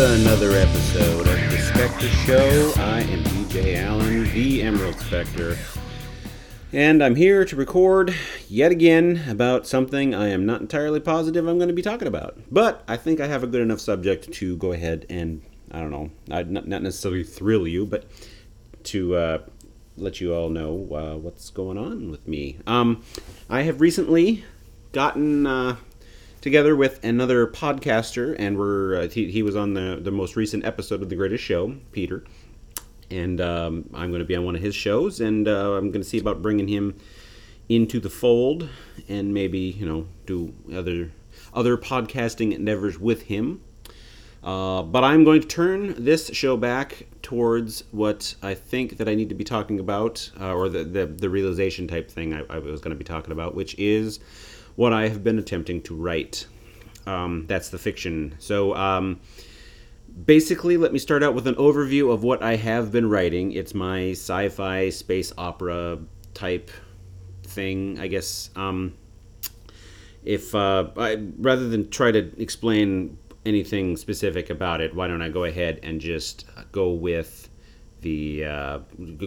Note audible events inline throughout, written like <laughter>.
Another episode of the Specter Show. I am DJ Allen, the Emerald Specter, and I'm here to record yet again about something I am not entirely positive I'm going to be talking about. But I think I have a good enough subject to go ahead and, I don't know, not, not necessarily thrill you, but to uh, let you all know uh, what's going on with me. Um, I have recently gotten. Uh, together with another podcaster, and we're uh, he, he was on the the most recent episode of the Greatest Show, Peter, and um, I'm going to be on one of his shows, and uh, I'm going to see about bringing him into the fold, and maybe you know do other other podcasting endeavors with him. Uh, but I'm going to turn this show back towards what I think that I need to be talking about, uh, or the, the, the realization type thing I, I was going to be talking about, which is what I have been attempting to write. Um, that's the fiction. So, um, basically, let me start out with an overview of what I have been writing. It's my sci fi space opera type thing, I guess. Um, if uh, I, rather than try to explain anything specific about it, why don't I go ahead and just go with the uh,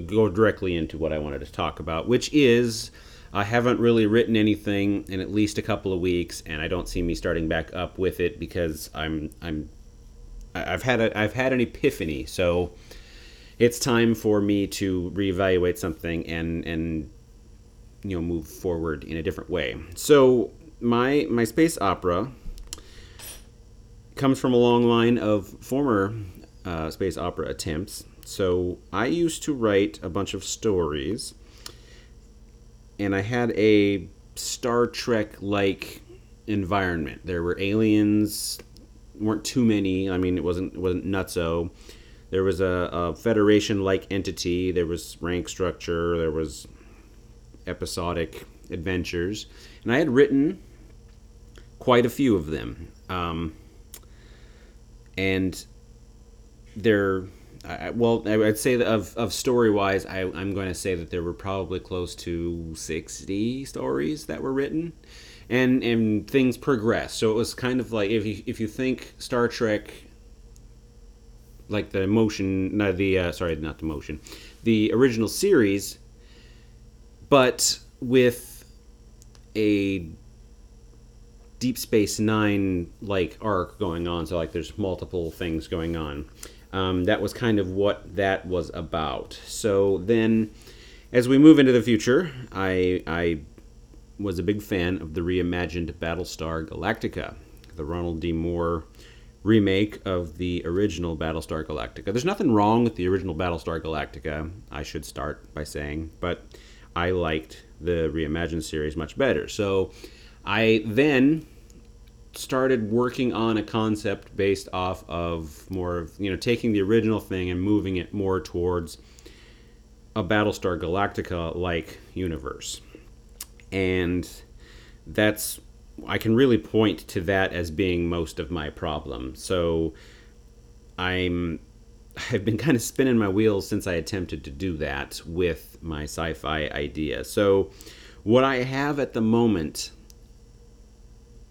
go directly into what I wanted to talk about, which is I haven't really written anything in at least a couple of weeks, and I don't see me starting back up with it because I'm I'm I've had a I've had an epiphany. So it's time for me to reevaluate something and and you know move forward in a different way. So my my space opera comes from a long line of former uh, space opera attempts. So I used to write a bunch of stories and I had a Star Trek like environment. There were aliens, weren't too many. I mean, it wasn't it wasn't nutso. There was a, a Federation like entity. There was rank structure. There was episodic adventures, and I had written quite a few of them. Um, and they're I, well, I'd say that of, of story wise, I, I'm going to say that there were probably close to 60 stories that were written. And, and things progressed. So it was kind of like if you, if you think Star Trek, like the motion, not the uh, sorry, not the motion, the original series, but with a Deep Space Nine like arc going on. So like there's multiple things going on. Um, that was kind of what that was about. So then, as we move into the future, I, I was a big fan of the reimagined Battlestar Galactica, the Ronald D. Moore remake of the original Battlestar Galactica. There's nothing wrong with the original Battlestar Galactica, I should start by saying, but I liked the reimagined series much better. So I then started working on a concept based off of more of you know taking the original thing and moving it more towards a Battlestar Galactica like universe. And that's I can really point to that as being most of my problem. So I'm <laughs> I've been kind of spinning my wheels since I attempted to do that with my sci-fi idea. So what I have at the moment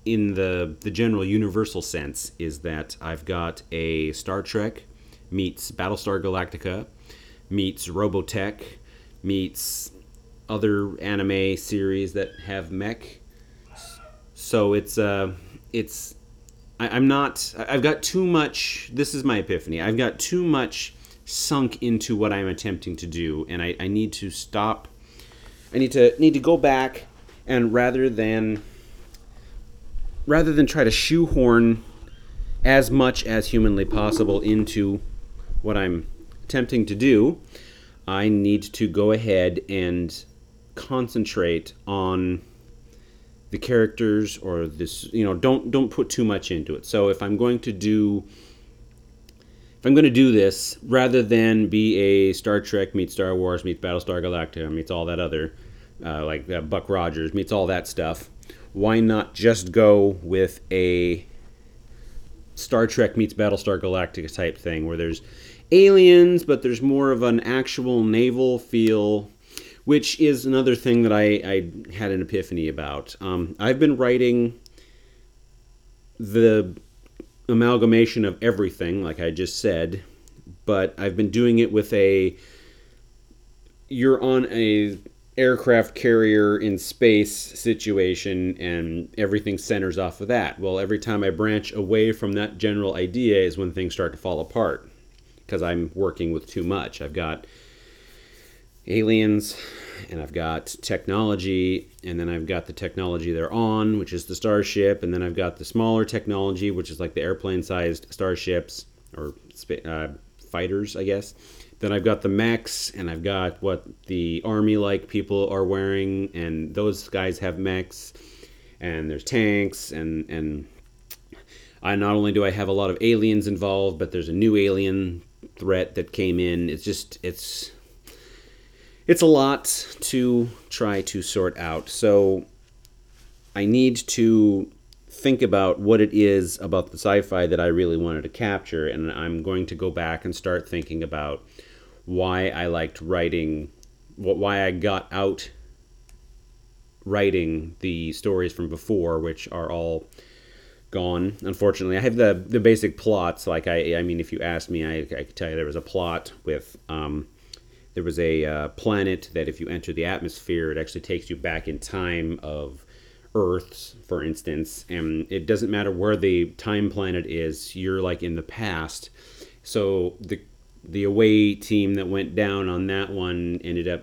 in the the general universal sense is that I've got a Star Trek meets Battlestar Galactica meets Robotech meets other anime series that have mech. So it's uh it's I, am not I've got too much this is my epiphany. I've got too much sunk into what I'm attempting to do and I, I need to stop I need to need to go back and rather than rather than try to shoehorn as much as humanly possible into what I'm attempting to do, I need to go ahead and concentrate on the characters or this you know don't don't put too much into it. So if i'm going to do if i'm going to do this rather than be a star trek meets star wars meets battlestar galactica meets all that other uh, like uh, buck rogers meets all that stuff why not just go with a Star Trek meets Battlestar Galactica type thing where there's aliens, but there's more of an actual naval feel, which is another thing that I, I had an epiphany about. Um, I've been writing the amalgamation of everything, like I just said, but I've been doing it with a you're on a aircraft carrier in space situation and everything centers off of that. Well, every time I branch away from that general idea is when things start to fall apart because I'm working with too much. I've got aliens and I've got technology and then I've got the technology they're on, which is the starship, and then I've got the smaller technology, which is like the airplane-sized starships or uh, fighters, I guess then I've got the mechs, and I've got what the army-like people are wearing, and those guys have mechs, and there's tanks, and and I not only do I have a lot of aliens involved, but there's a new alien threat that came in. It's just it's it's a lot to try to sort out. So I need to think about what it is about the sci-fi that I really wanted to capture, and I'm going to go back and start thinking about why I liked writing, why I got out writing the stories from before, which are all gone. Unfortunately, I have the the basic plots. Like I, I mean, if you asked me, I, I could tell you there was a plot with. Um, there was a uh, planet that if you enter the atmosphere, it actually takes you back in time of Earth's, for instance, and it doesn't matter where the time planet is. You're like in the past, so the the away team that went down on that one ended up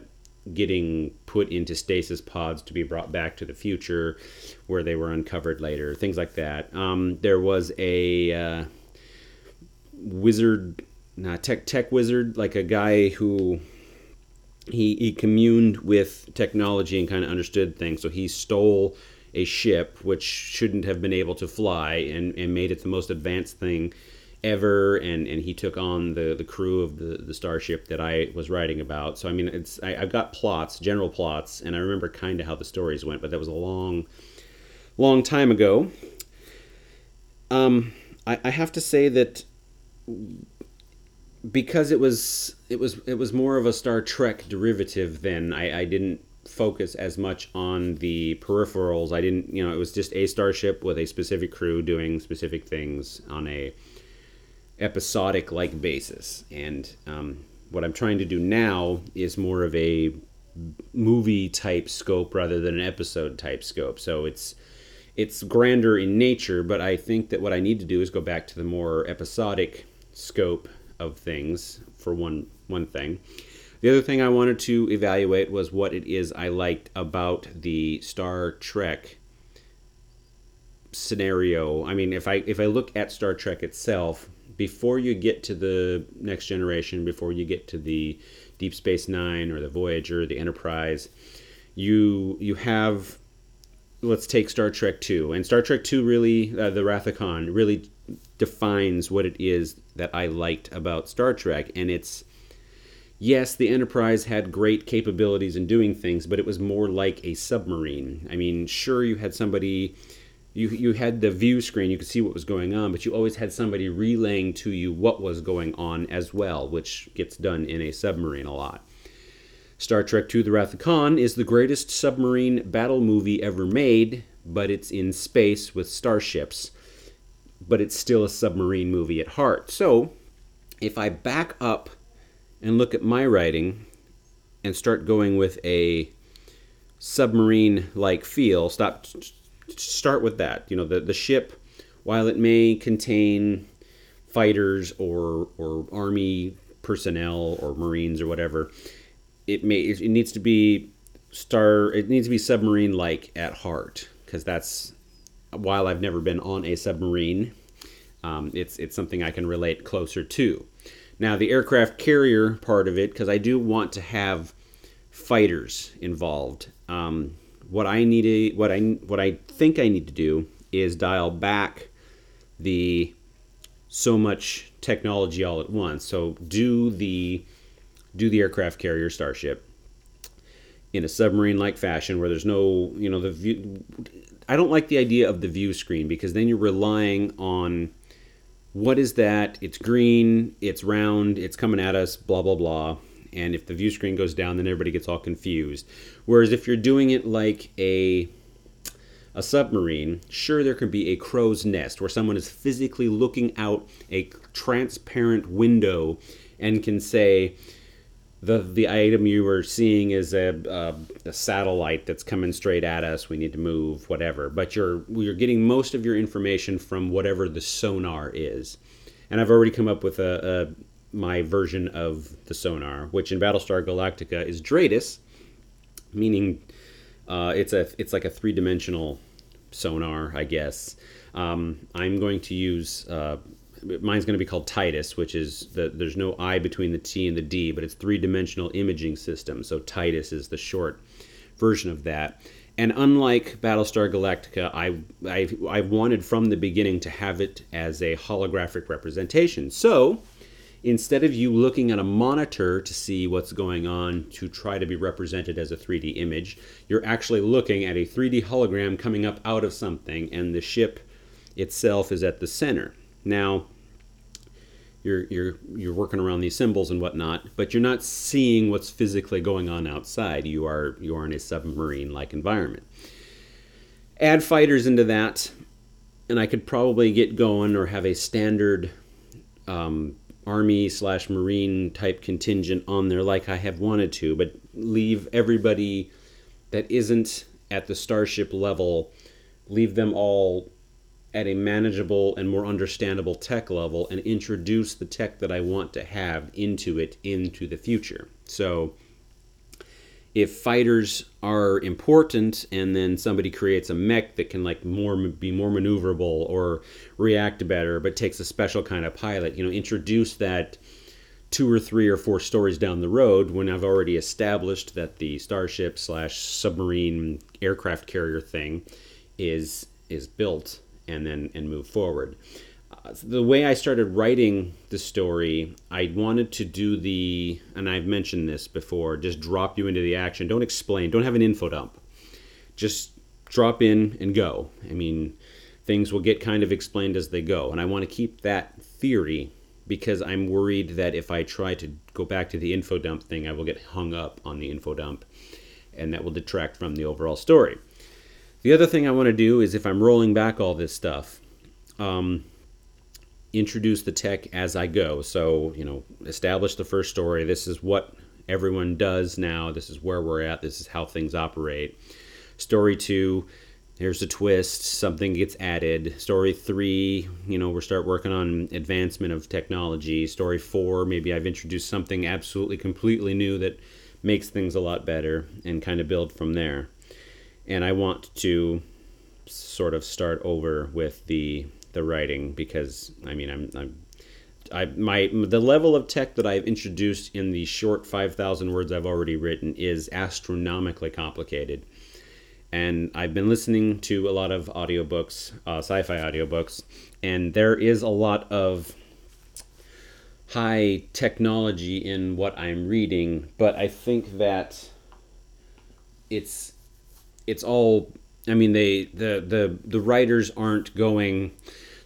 getting put into stasis pods to be brought back to the future where they were uncovered later things like that. Um, there was a uh, wizard tech tech wizard like a guy who he, he communed with technology and kind of understood things. So he stole a ship which shouldn't have been able to fly and, and made it the most advanced thing ever and and he took on the the crew of the the starship that I was writing about. So I mean it's I, have got plots general plots and I remember kind of how the stories went but that was a long long time ago. Um I, I have to say that because it was it was it was more of a Star Trek derivative then I, I didn't focus as much on the peripherals. I didn't you know it was just a starship with a specific crew doing specific things on a episodic like basis. And um, what I'm trying to do now is more of a movie type scope rather than an episode type scope. So it's it's grander in nature, but I think that what I need to do is go back to the more episodic scope of things for one one thing. The other thing I wanted to evaluate was what it is I liked about the Star Trek scenario. I mean, if I if I look at Star Trek itself, before you get to the next generation, before you get to the Deep Space Nine or the Voyager, the Enterprise, you you have let's take Star Trek Two, and Star Trek Two really uh, the Khan really defines what it is that I liked about Star Trek, and it's yes, the Enterprise had great capabilities in doing things, but it was more like a submarine. I mean, sure, you had somebody you you had the view screen, you could see what was going on, but you always had somebody relaying to you what was going on as well, which gets done in a submarine a lot. Star Trek II The Wrath of Khan is the greatest submarine battle movie ever made, but it's in space with starships. But it's still a submarine movie at heart. So, if I back up and look at my writing and start going with a submarine like feel, stop start with that. You know, the, the ship, while it may contain fighters or, or army personnel or marines or whatever, it may it needs to be star it needs to be submarine like at heart because that's while I've never been on a submarine, um, it's it's something I can relate closer to. Now the aircraft carrier part of it, because I do want to have fighters involved. Um, what I need what I what I think I need to do is dial back the so much technology all at once. So do the do the aircraft carrier starship in a submarine like fashion where there's no, you know, the view I don't like the idea of the view screen because then you're relying on what is that? It's green, it's round, it's coming at us, blah blah blah and if the view screen goes down then everybody gets all confused whereas if you're doing it like a a submarine, sure, there could be a crow's nest where someone is physically looking out a transparent window and can say, the the item you are seeing is a, a, a, satellite that's coming straight at us. We need to move, whatever. But you're you're getting most of your information from whatever the sonar is. And I've already come up with a my version of the sonar, which in Battlestar Galactica is DRADIS, meaning uh, it's a it's like a three dimensional sonar, I guess. Um, I'm going to use uh, mine's going to be called Titus, which is the there's no I between the T and the D, but it's three dimensional imaging system. So Titus is the short version of that. And unlike Battlestar Galactica, I, I, I wanted from the beginning to have it as a holographic representation. So instead of you looking at a monitor to see what's going on to try to be represented as a 3D image, you're actually looking at a 3D hologram coming up out of something, and the ship itself is at the center. Now, you're you're you're working around these symbols and whatnot, but you're not seeing what's physically going on outside. You are you are in a submarine-like environment. Add fighters into that, and I could probably get going or have a standard um, army slash marine type contingent on there like I have wanted to, but leave everybody that isn't at the starship level, leave them all at a manageable and more understandable tech level and introduce the tech that I want to have into it into the future. So if fighters are important and then somebody creates a mech that can like more be more maneuverable or react better but takes a special kind of pilot, you know, introduce that two or three or four stories down the road when I've already established that the starship slash submarine aircraft carrier thing is is built and then and move forward. Uh, the way I started writing the story, I wanted to do the, and I've mentioned this before, just drop you into the action. Don't explain. Don't have an info dump. Just drop in and go. I mean, things will get kind of explained as they go, and I want to keep that theory because I'm worried that if I try to go back to the info dump thing, I will get hung up on the info dump, and that will detract from the overall story. The other thing I want to do is if I'm rolling back all this stuff, um, introduce the tech as I go. So, you know, establish the first story. This is what everyone does now. This is where we're at. This is how things operate. Story two, here's a twist. Something gets added. Story three, you know, we start working on advancement of technology. Story four, maybe I've introduced something absolutely completely new that makes things a lot better and kind of build from there and I want to sort of start over with the the writing because I mean I'm I'm I my the level of tech that I've introduced in the short 5000 words I've already written is astronomically complicated. And I've been listening to a lot of audiobooks, uh, sci-fi audiobooks, and there is a lot of high technology in what I'm reading, but I think that it's it's all I mean they the the the writers aren't going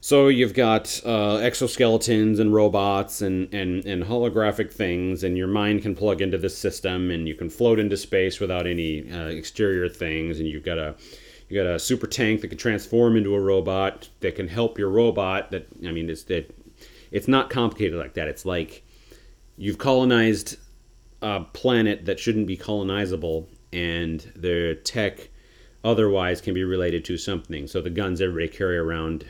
so you've got uh, exoskeletons and robots and, and, and holographic things, and your mind can plug into this system, and you can float into space without any uh, exterior things, and you've got a you got a super tank that can transform into a robot that can help your robot. That I mean, it's that it's not complicated like that. It's like you've colonized a planet that shouldn't be colonizable, and the tech otherwise can be related to something. So the guns everybody carry around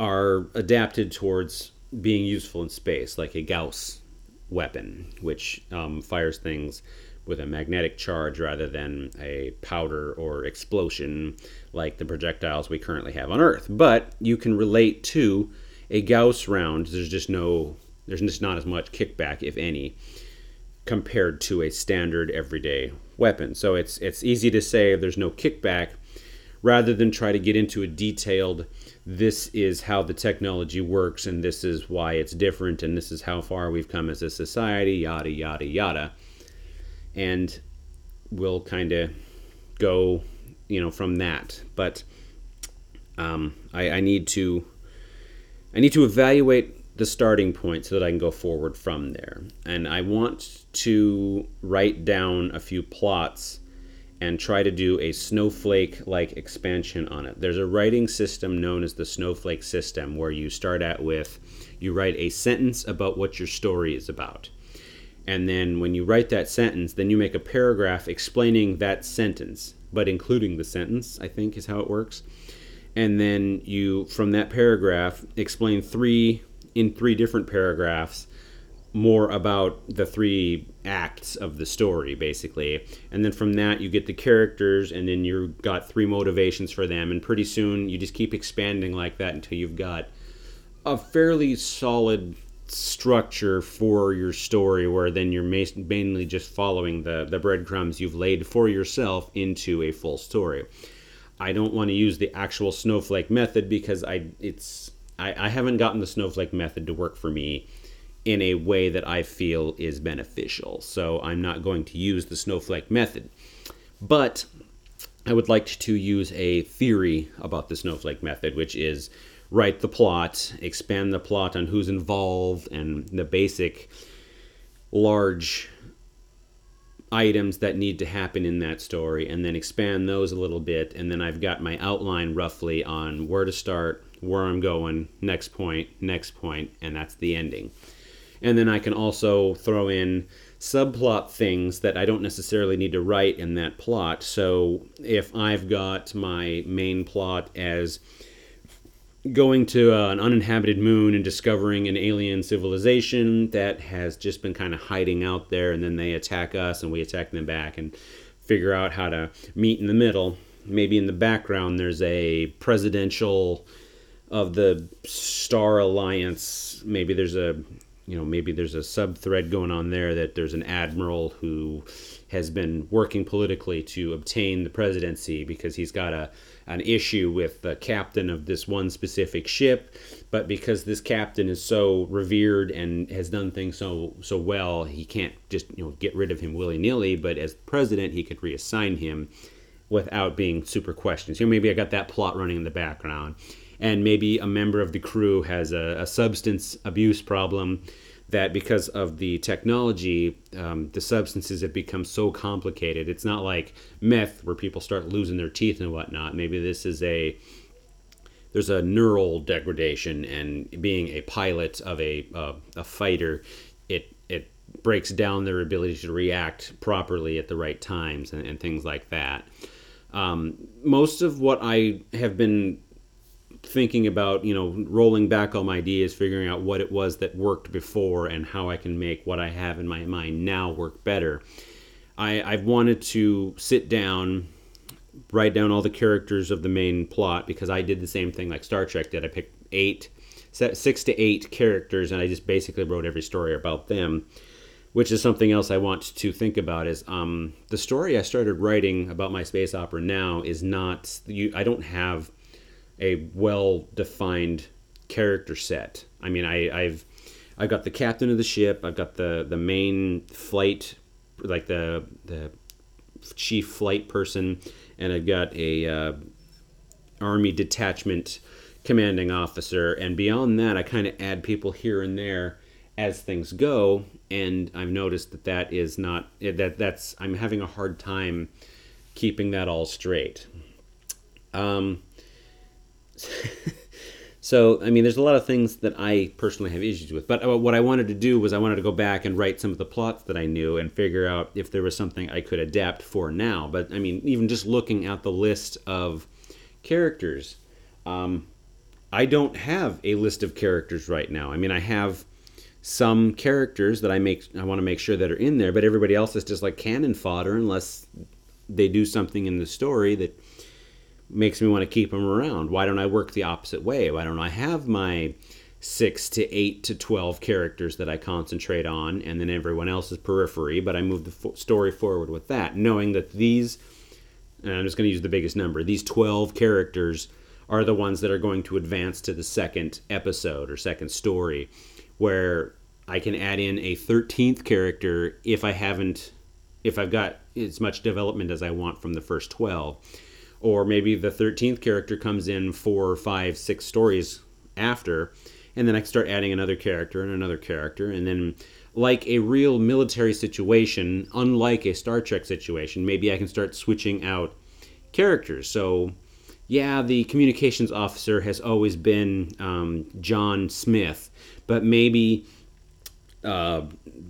are adapted towards being useful in space, like a Gauss weapon, which um, fires things with a magnetic charge rather than a powder or explosion like the projectiles we currently have on Earth. But you can relate to a Gauss round. There's just no, there's just not as much kickback, if any, compared to a standard everyday weapon. So it's it's easy to say there's no kickback rather than try to get into a detailed this is how the technology works and this is why it's different and this is how far we've come as a society yada yada yada and we'll kind of go you know from that but um, I, I need to i need to evaluate the starting point so that I can go forward from there. And I want to write down a few plots and try to do a snowflake like expansion on it. There's a writing system known as the snowflake system where you start out with you write a sentence about what your story is about. And then when you write that sentence, then you make a paragraph explaining that sentence, but including the sentence, I think is how it works. And then you from that paragraph explain three in three different paragraphs more about the three acts of the story basically. And then from that you get the characters and then you've got three motivations for them. And pretty soon you just keep expanding like that until you've got a fairly solid structure for your story where then you're mainly just following the, the breadcrumbs you've laid for yourself into a full story. I don't want to use the actual snowflake method because i it's I, I haven't gotten the snowflake method to work for me in a way that I feel is beneficial. So I'm not going to use the snowflake method. But I would like to use a theory about the snowflake method, which is write the plot, expand the plot on who's involved, and the basic large items that need to happen in that story, and then expand those a little bit. And then I've got my outline roughly on where to start, where I'm going, next point, next point, and that's the ending and then I can also throw in subplot things that I don't necessarily need to write in that plot. So if I've got my main plot as going to uh, an uninhabited moon and discovering an alien civilization that has just been kind of hiding out there, and then they attack us and we attack them back and figure out how to meet in the middle. Maybe in the background there's a presidential of the Star Alliance. Maybe there's a you know maybe there's a sub thread going on there that there's an admiral who has been working politically to obtain the presidency because he's got a an issue with the captain of this one specific ship. But because this captain is so revered and has done things so so well he can't just you know get rid of him willy-nilly. But as president he could reassign him without being super questioned. So maybe i got that plot running in the background and maybe a member of the crew has a, a substance abuse problem that because of the technology, um, the substances have become so complicated. It's not like meth where people start losing their teeth and whatnot. Maybe this is a there's a neural degradation, and being a pilot of a uh, a fighter, it it breaks down their ability to react properly at the right times and, and things like that. Um, most of what I have been thinking about, you know, rolling back all my ideas, figuring out what it was that worked before and how I can make what I have in my mind now work better. I, I've wanted to sit down, write down all the characters of the main plot because I did the same thing like Star Trek did. I picked eight, six to eight characters, and I just basically wrote every story about them. Which is something else I want to think about. Is um, the story I started writing about my space opera now is not. You, I don't have a well defined character set. I mean, I, I've I've got the captain of the ship. I've got the the main flight, like the the chief flight person, and I've got a uh, army detachment commanding officer. And beyond that, I kind of add people here and there as things go. And I've noticed that that is not that that's I'm having a hard time keeping that all straight. Um, <laughs> so I mean, there's a lot of things that I personally have issues with. But uh, what I wanted to do was I wanted to go back and write some of the plots that I knew and figure out if there was something I could adapt for now. But I mean, even just looking at the list of characters, um, I don't have a list of characters right now. I mean, I have some characters that I make I want to make sure that are in there, but everybody else is just like cannon fodder unless they do something in the story that makes me want to keep them around. Why don't I work the opposite way? Why don't I have my six to eight to 12 characters that I concentrate on, and then everyone else is periphery, but I move the story forward with that, knowing that these, and I'm just going to use the biggest number, these 12 characters are the ones that are going to advance to the second episode or second story, where I can add in a 13th character if I haven't, if I've got as much development as I want from the first 12 or maybe the 13th character comes in four, five, six stories after, and then I start adding another character and another character, and then like a real military situation, unlike a Star Trek situation, maybe I can start switching out characters. So, yeah, the communications officer has always been um, John Smith, but maybe uh,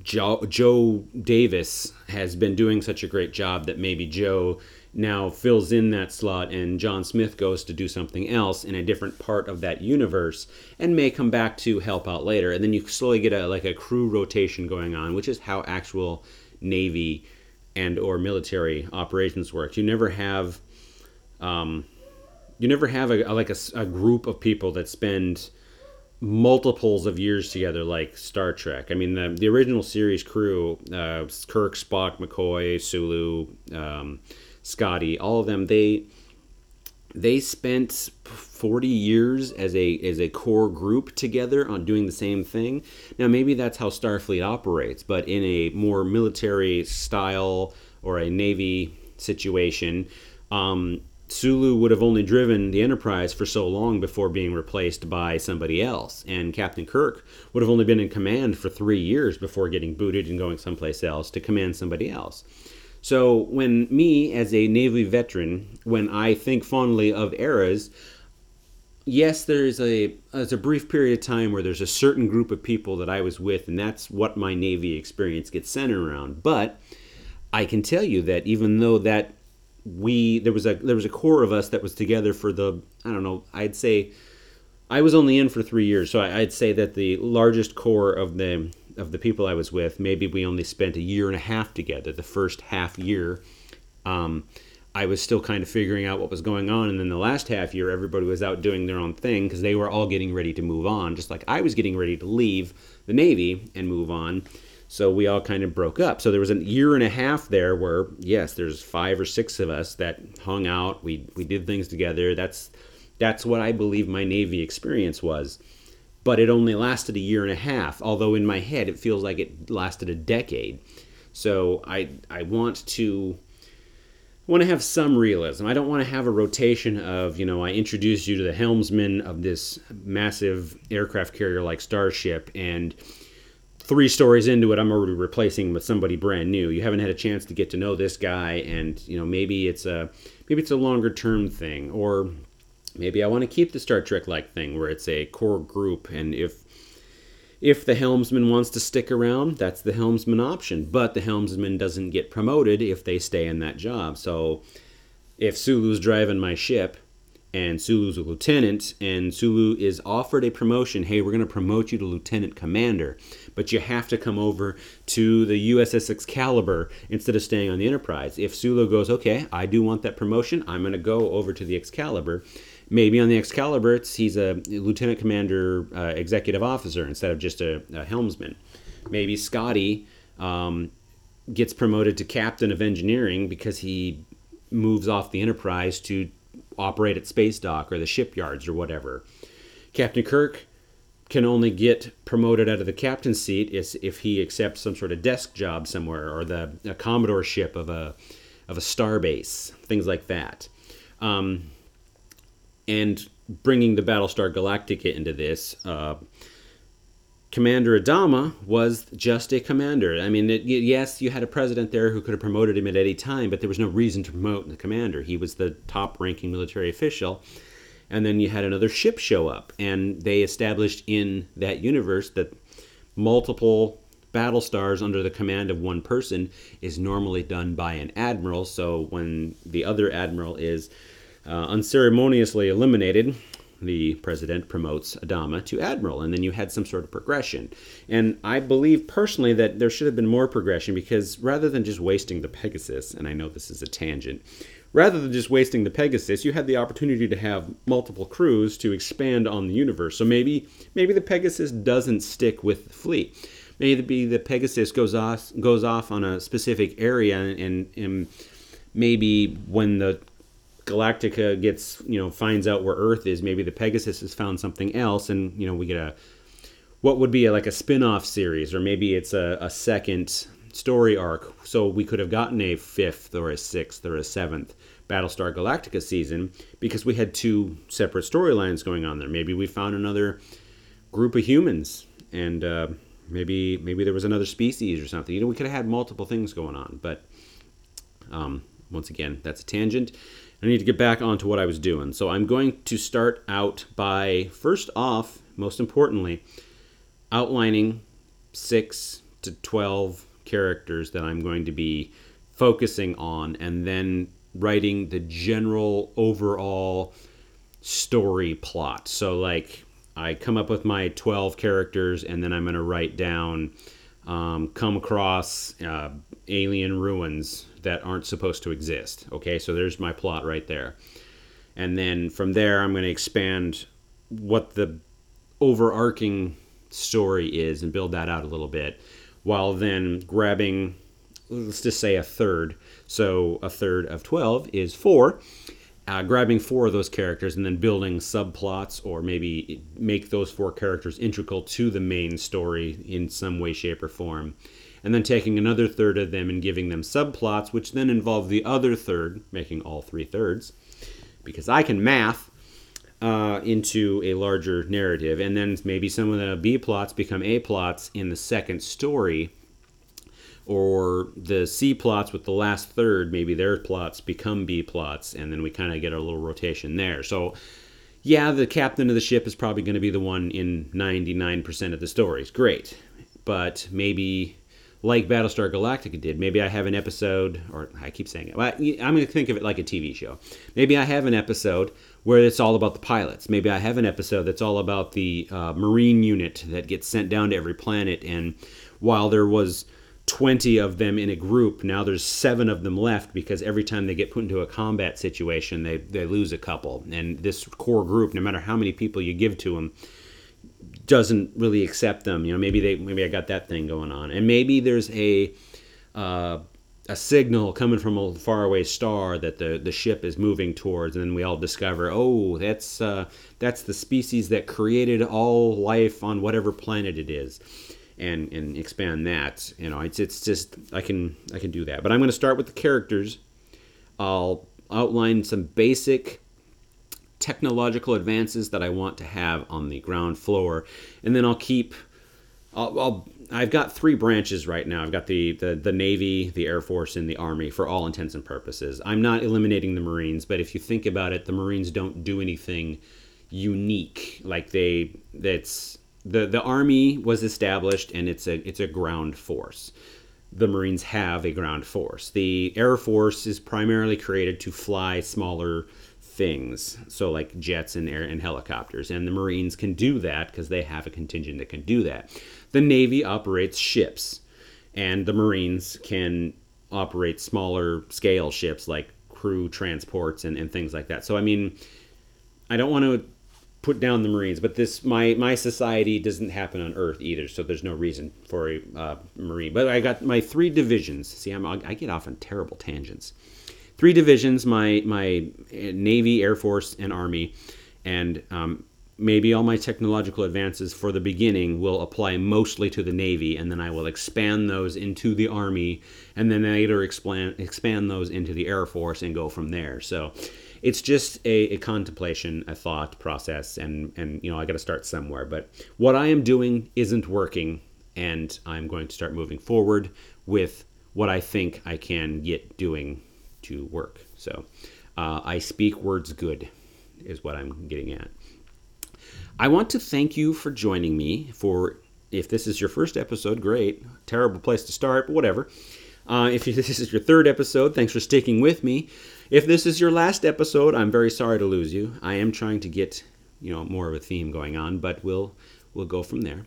Joe, Joe Davis has been doing such a great job that maybe Joe now fills in that slot and John Smith goes to do something else in a different part of that universe and may come back to help out later and then you slowly get a like a crew rotation going on which is how actual navy and or military operations work you never have um, you never have a, like a, a group of people that spend multiples of years together like Star Trek. I mean, the, the original series crew, uh, Kirk, Spock, McCoy, Sulu, um, Scotty, all of them, they they spent 40 years as a as a core group together on doing the same thing. Now maybe that's how Starfleet operates, but in a more military style or a navy situation, um, Sulu would have only driven the Enterprise for so long before being replaced by somebody else, and Captain Kirk would have only been in command for three years before getting booted and going someplace else to command somebody else. So, when me, as a Navy veteran, when I think fondly of eras, yes, there's a there's a brief period of time where there's a certain group of people that I was with, and that's what my Navy experience gets centered around. But I can tell you that even though that we there was a there was a core of us that was together for the I don't know I'd say I was only in for three years, so I, would say that the largest core of the of the people I was with, maybe we only spent a year and a half together. The first half year, um, I was still kind of figuring out what was going on, and then the last half year, everybody was out doing their own thing because they were all getting ready to move on, just like I was getting ready to leave the Navy and move on. So we all kind of broke up. So there was a year and a half there where, yes, there's five or six of us that hung out. We we did things together. That's that's what I believe my Navy experience was. But it only lasted a year and a half. Although in my head it feels like it lasted a decade. So I I want to want to have some realism. I don't want to have a rotation of, you know, I introduce you to the helmsman of this massive aircraft carrier like Starship and three stories into it, I'm already replacing with somebody brand new. You haven't had a chance to get to know this guy, and you know maybe it's a maybe it's a longer term thing, or maybe I want to keep the Star Trek like thing where it's a core group, and if if the helmsman wants to stick around, that's the helmsman option. But the helmsman doesn't get promoted if they stay in that job. So if Sulu's driving my ship and Sulu's a lieutenant, and Sulu is offered a promotion. Hey, we're going to promote you to lieutenant commander, but you have to come over to the USS Excalibur instead of staying on the Enterprise. If Sulu goes, okay, I do want that promotion, I'm going to go over to the Excalibur. Maybe on the Excalibur, he's a lieutenant commander, uh, executive officer instead of just a, a helmsman. Maybe Scotty um, gets promoted to captain of engineering because he moves off the Enterprise to operate at space dock or the shipyards or whatever. Captain Kirk can only get promoted out of the captain's seat if he accepts some sort of desk job somewhere or the commodore ship of a of a starbase, things like that. Um, and bringing the Battlestar Galactica into this, uh, Commander Adama was just a commander. I mean, it, yes, you had a president there who could have promoted him at any time, but there was no reason to promote the commander. He was the top ranking military official. And then you had another ship show up, and they established in that universe that multiple battle stars under the command of one person is normally done by an admiral. So when the other admiral is uh, unceremoniously eliminated, the president promotes Adama to admiral, and then you had some sort of progression. And I believe personally that there should have been more progression because rather than just wasting the Pegasus, and I know this is a tangent, rather than just wasting the Pegasus, you had the opportunity to have multiple crews to expand on the universe. So maybe maybe the Pegasus doesn't stick with the fleet. Maybe the Pegasus goes off goes off on a specific area and, and maybe when the Galactica gets, you know, finds out where Earth is, maybe the Pegasus has found something else, and you know, we get a what would be a, like a spin-off series, or maybe it's a, a second story arc. So we could have gotten a fifth or a sixth or a seventh Battlestar Galactica season because we had two separate storylines going on there. Maybe we found another group of humans, and uh, maybe maybe there was another species or something. You know, we could have had multiple things going on, but um, once again, that's a tangent. I need to get back onto what I was doing. So I'm going to start out by first off, most importantly, outlining six to 12 characters that I'm going to be focusing on and then writing the general overall story plot. So, like, I come up with my 12 characters and then I'm going to write down, um, come across uh, alien ruins that aren't supposed to exist. Okay, so there's my plot right there. And then from there, I'm going to expand what the overarching story is and build that out a little bit while then grabbing, let's just say a third. So a third of 12 is four. Uh, grabbing four of those characters and then building subplots or maybe make those four characters integral to the main story in some way, shape, or form. And then taking another third of them and giving them subplots, which then involve the other third, making all three thirds. Because I can math, uh, into a larger narrative, and then maybe some of the B plots become A plots in the second story, or the C plots with the last third, maybe their plots become B plots, and then we kind of get a little rotation there. So, yeah, the captain of the ship is probably going to be the one in 99% of the stories. Great. But maybe like Battlestar Galactica did. Maybe I have an episode, or I keep saying it. I'm going to think of it like a TV show. Maybe I have an episode where it's all about the pilots. Maybe I have an episode that's all about the uh, Marine unit that gets sent down to every planet. And while there was 20 of them in a group, now there's seven of them left because every time they get put into a combat situation, they, they lose a couple. And this core group, no matter how many people you give to them, doesn't really accept them. You know, maybe they maybe I got that thing going on, and maybe there's a uh, a signal coming from a faraway star that the, the ship is moving towards, and then we all discover, oh, that's uh, that's the species that created all life on whatever planet it is, and and expand that. You know, it's it's just I can I can do that, but I'm going to start with the characters. I'll outline some basic technological advances that I want to have on the ground floor, and then I'll keep. I'll, I'll I've got three branches right now. I've got the, the the Navy, the Air Force, and the Army for all intents and purposes. I'm not eliminating the Marines, but if you think about it, the Marines don't do anything unique. Like they that's the the Army was established and it's a it's a ground force. The Marines have a ground force. The Air Force is primarily created to fly smaller things, so like jets and air and helicopters, and the Marines can do that because they have a contingent that can do that. The Navy operates ships, and the Marines can operate smaller scale ships like crew transports and, and things like that. So I mean, I don't want to put down the Marines, but this my my society doesn't happen on Earth either, so there's no reason for a uh, Marine. But I got my three divisions. See, I'm I get off on terrible tangents. Three divisions: my my Navy, Air Force, and Army, and um, maybe all my technological advances for the beginning will apply mostly to the Navy, and then I will expand those into the Army, and then later expand expand those into the Air Force and go from there. So it's just a, a contemplation, a thought process, and and you know I got to start somewhere. But what I am doing isn't working, and I'm going to start moving forward with what I think I can get doing to work. So uh, I speak words good, is what I'm getting at. I want to thank you for joining me. For if this is your first episode, great. Terrible place to start, but whatever. Uh, if <laughs> this is your third episode, thanks for sticking with me. If this is your last episode, I'm very sorry to lose you. I am trying to get you know more of a theme going on, but we'll we'll go from there.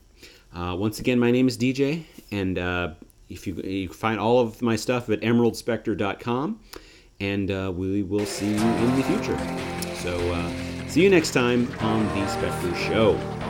Uh, once again, my name is DJ, and uh, if you, you find all of my stuff at emeraldspectre.com, and uh, we will see you in the future. So. Uh, See you next time on The Specter Show.